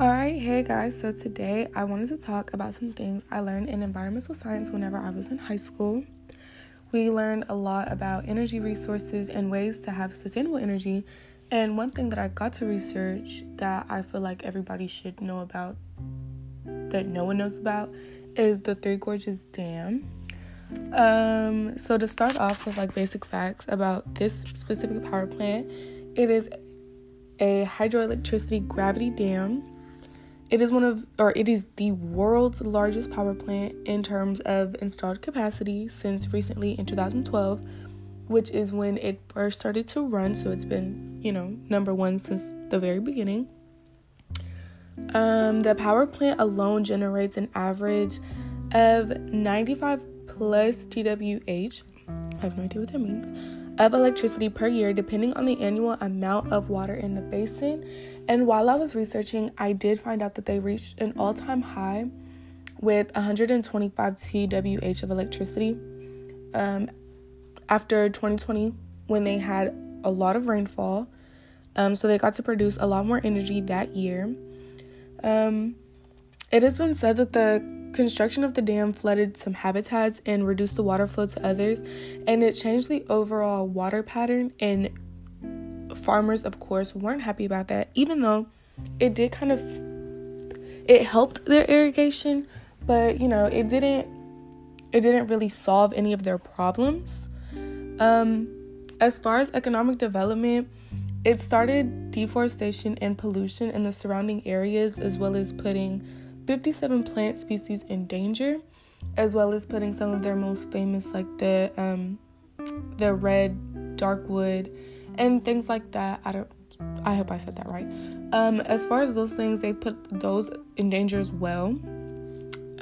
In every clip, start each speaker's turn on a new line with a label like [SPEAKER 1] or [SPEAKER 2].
[SPEAKER 1] Alright, hey guys, so today I wanted to talk about some things I learned in environmental science whenever I was in high school. We learned a lot about energy resources and ways to have sustainable energy, and one thing that I got to research that I feel like everybody should know about, that no one knows about, is the Three Gorges Dam. Um, so to start off with like basic facts about this specific power plant, it is a hydroelectricity gravity dam. It is one of, or it is the world's largest power plant in terms of installed capacity since recently in 2012, which is when it first started to run. So it's been, you know, number one since the very beginning. Um, the power plant alone generates an average of 95 plus TWH. I have no idea what that means of electricity per year, depending on the annual amount of water in the basin. And while I was researching, I did find out that they reached an all time high with 125 TWH of electricity um, after 2020 when they had a lot of rainfall. Um, so they got to produce a lot more energy that year. Um, it has been said that the Construction of the dam flooded some habitats and reduced the water flow to others, and it changed the overall water pattern. And farmers, of course, weren't happy about that, even though it did kind of it helped their irrigation, but you know, it didn't it didn't really solve any of their problems. Um, as far as economic development, it started deforestation and pollution in the surrounding areas, as well as putting 57 plant species in danger, as well as putting some of their most famous, like the um, the red darkwood and things like that. I don't. I hope I said that right. Um, as far as those things, they put those in danger as well.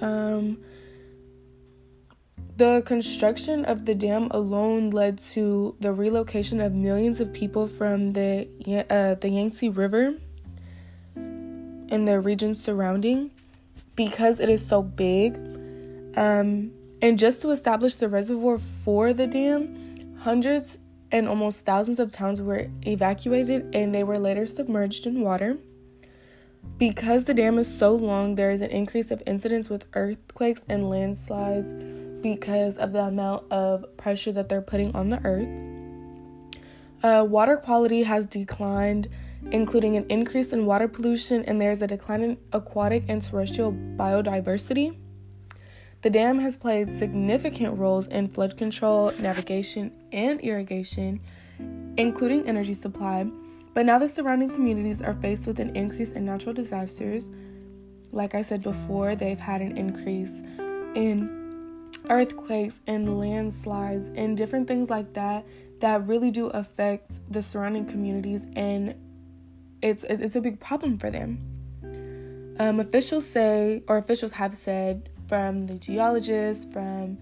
[SPEAKER 1] Um, the construction of the dam alone led to the relocation of millions of people from the uh, the Yangtze River and the regions surrounding because it is so big. Um, and just to establish the reservoir for the dam, hundreds and almost thousands of towns were evacuated and they were later submerged in water. Because the dam is so long, there is an increase of incidents with earthquakes and landslides because of the amount of pressure that they're putting on the earth. Uh, water quality has declined including an increase in water pollution, and there's a decline in aquatic and terrestrial biodiversity. The dam has played significant roles in flood control, navigation, and irrigation, including energy supply. But now the surrounding communities are faced with an increase in natural disasters. Like I said before, they've had an increase in earthquakes and landslides and different things like that that really do affect the surrounding communities and it's it's a big problem for them. Um, officials say, or officials have said, from the geologists, from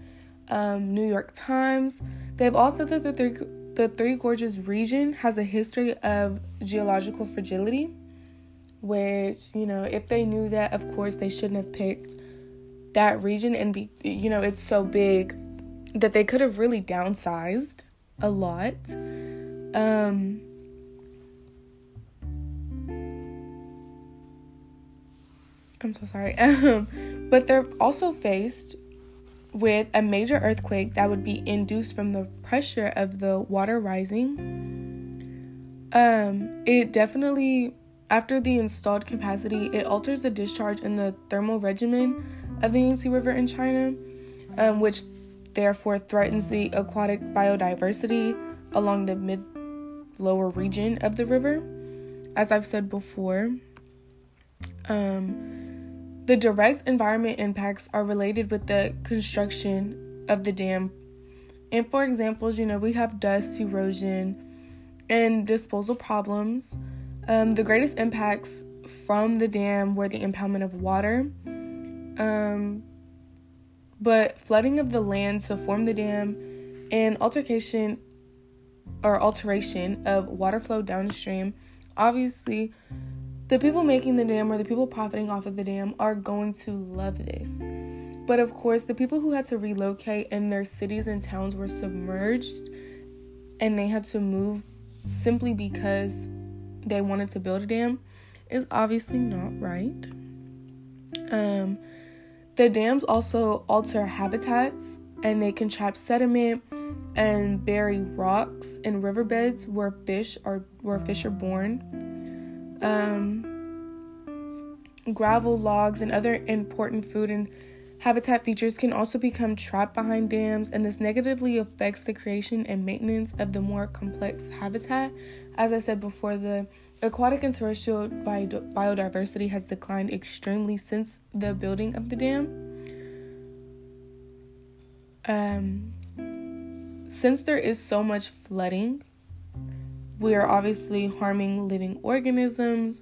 [SPEAKER 1] um, New York Times, they've also said that the, the Three Gorges region has a history of geological fragility, which, you know, if they knew that, of course, they shouldn't have picked that region and be, you know, it's so big that they could have really downsized a lot. Um, I'm so sorry. but they're also faced with a major earthquake that would be induced from the pressure of the water rising. Um, it definitely, after the installed capacity, it alters the discharge in the thermal regimen of the Yangtze River in China, um, which therefore threatens the aquatic biodiversity along the mid lower region of the river. As I've said before, um, the direct environment impacts are related with the construction of the dam. And for examples, you know, we have dust, erosion, and disposal problems. Um, the greatest impacts from the dam were the impoundment of water, um, but flooding of the land to form the dam and altercation or alteration of water flow downstream obviously the people making the dam or the people profiting off of the dam are going to love this. But of course, the people who had to relocate and their cities and towns were submerged and they had to move simply because they wanted to build a dam, is obviously not right. Um, the dams also alter habitats and they can trap sediment and bury rocks in riverbeds where fish are where fish are born. Um, gravel, logs, and other important food and habitat features can also become trapped behind dams, and this negatively affects the creation and maintenance of the more complex habitat. As I said before, the aquatic and terrestrial biodiversity has declined extremely since the building of the dam. Um, since there is so much flooding, we are obviously harming living organisms,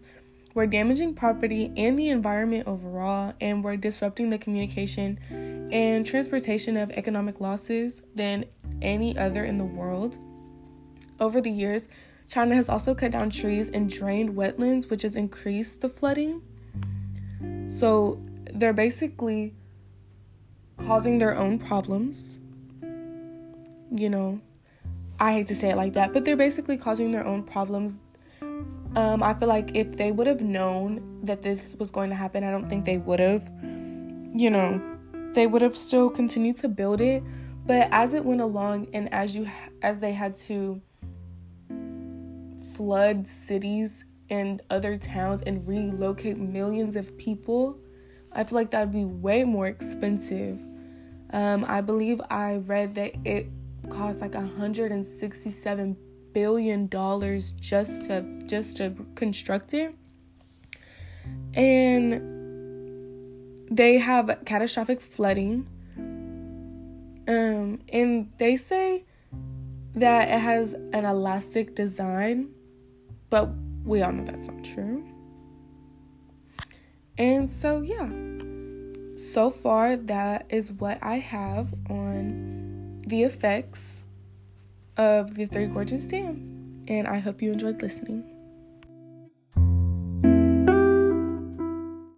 [SPEAKER 1] we're damaging property and the environment overall, and we're disrupting the communication and transportation of economic losses than any other in the world. Over the years, China has also cut down trees and drained wetlands, which has increased the flooding. So they're basically causing their own problems. You know, I hate to say it like that, but they're basically causing their own problems. Um, I feel like if they would have known that this was going to happen, I don't think they would have, you know, they would have still continued to build it. But as it went along, and as you as they had to flood cities and other towns and relocate millions of people, I feel like that would be way more expensive um, I believe I read that it cost like 167 billion dollars just to just to construct it. And they have catastrophic flooding. Um, and they say that it has an elastic design, but we all know that's not true. And so, yeah so far, that is what I have on the effects of the Three Gorges Dam. And I hope you enjoyed listening.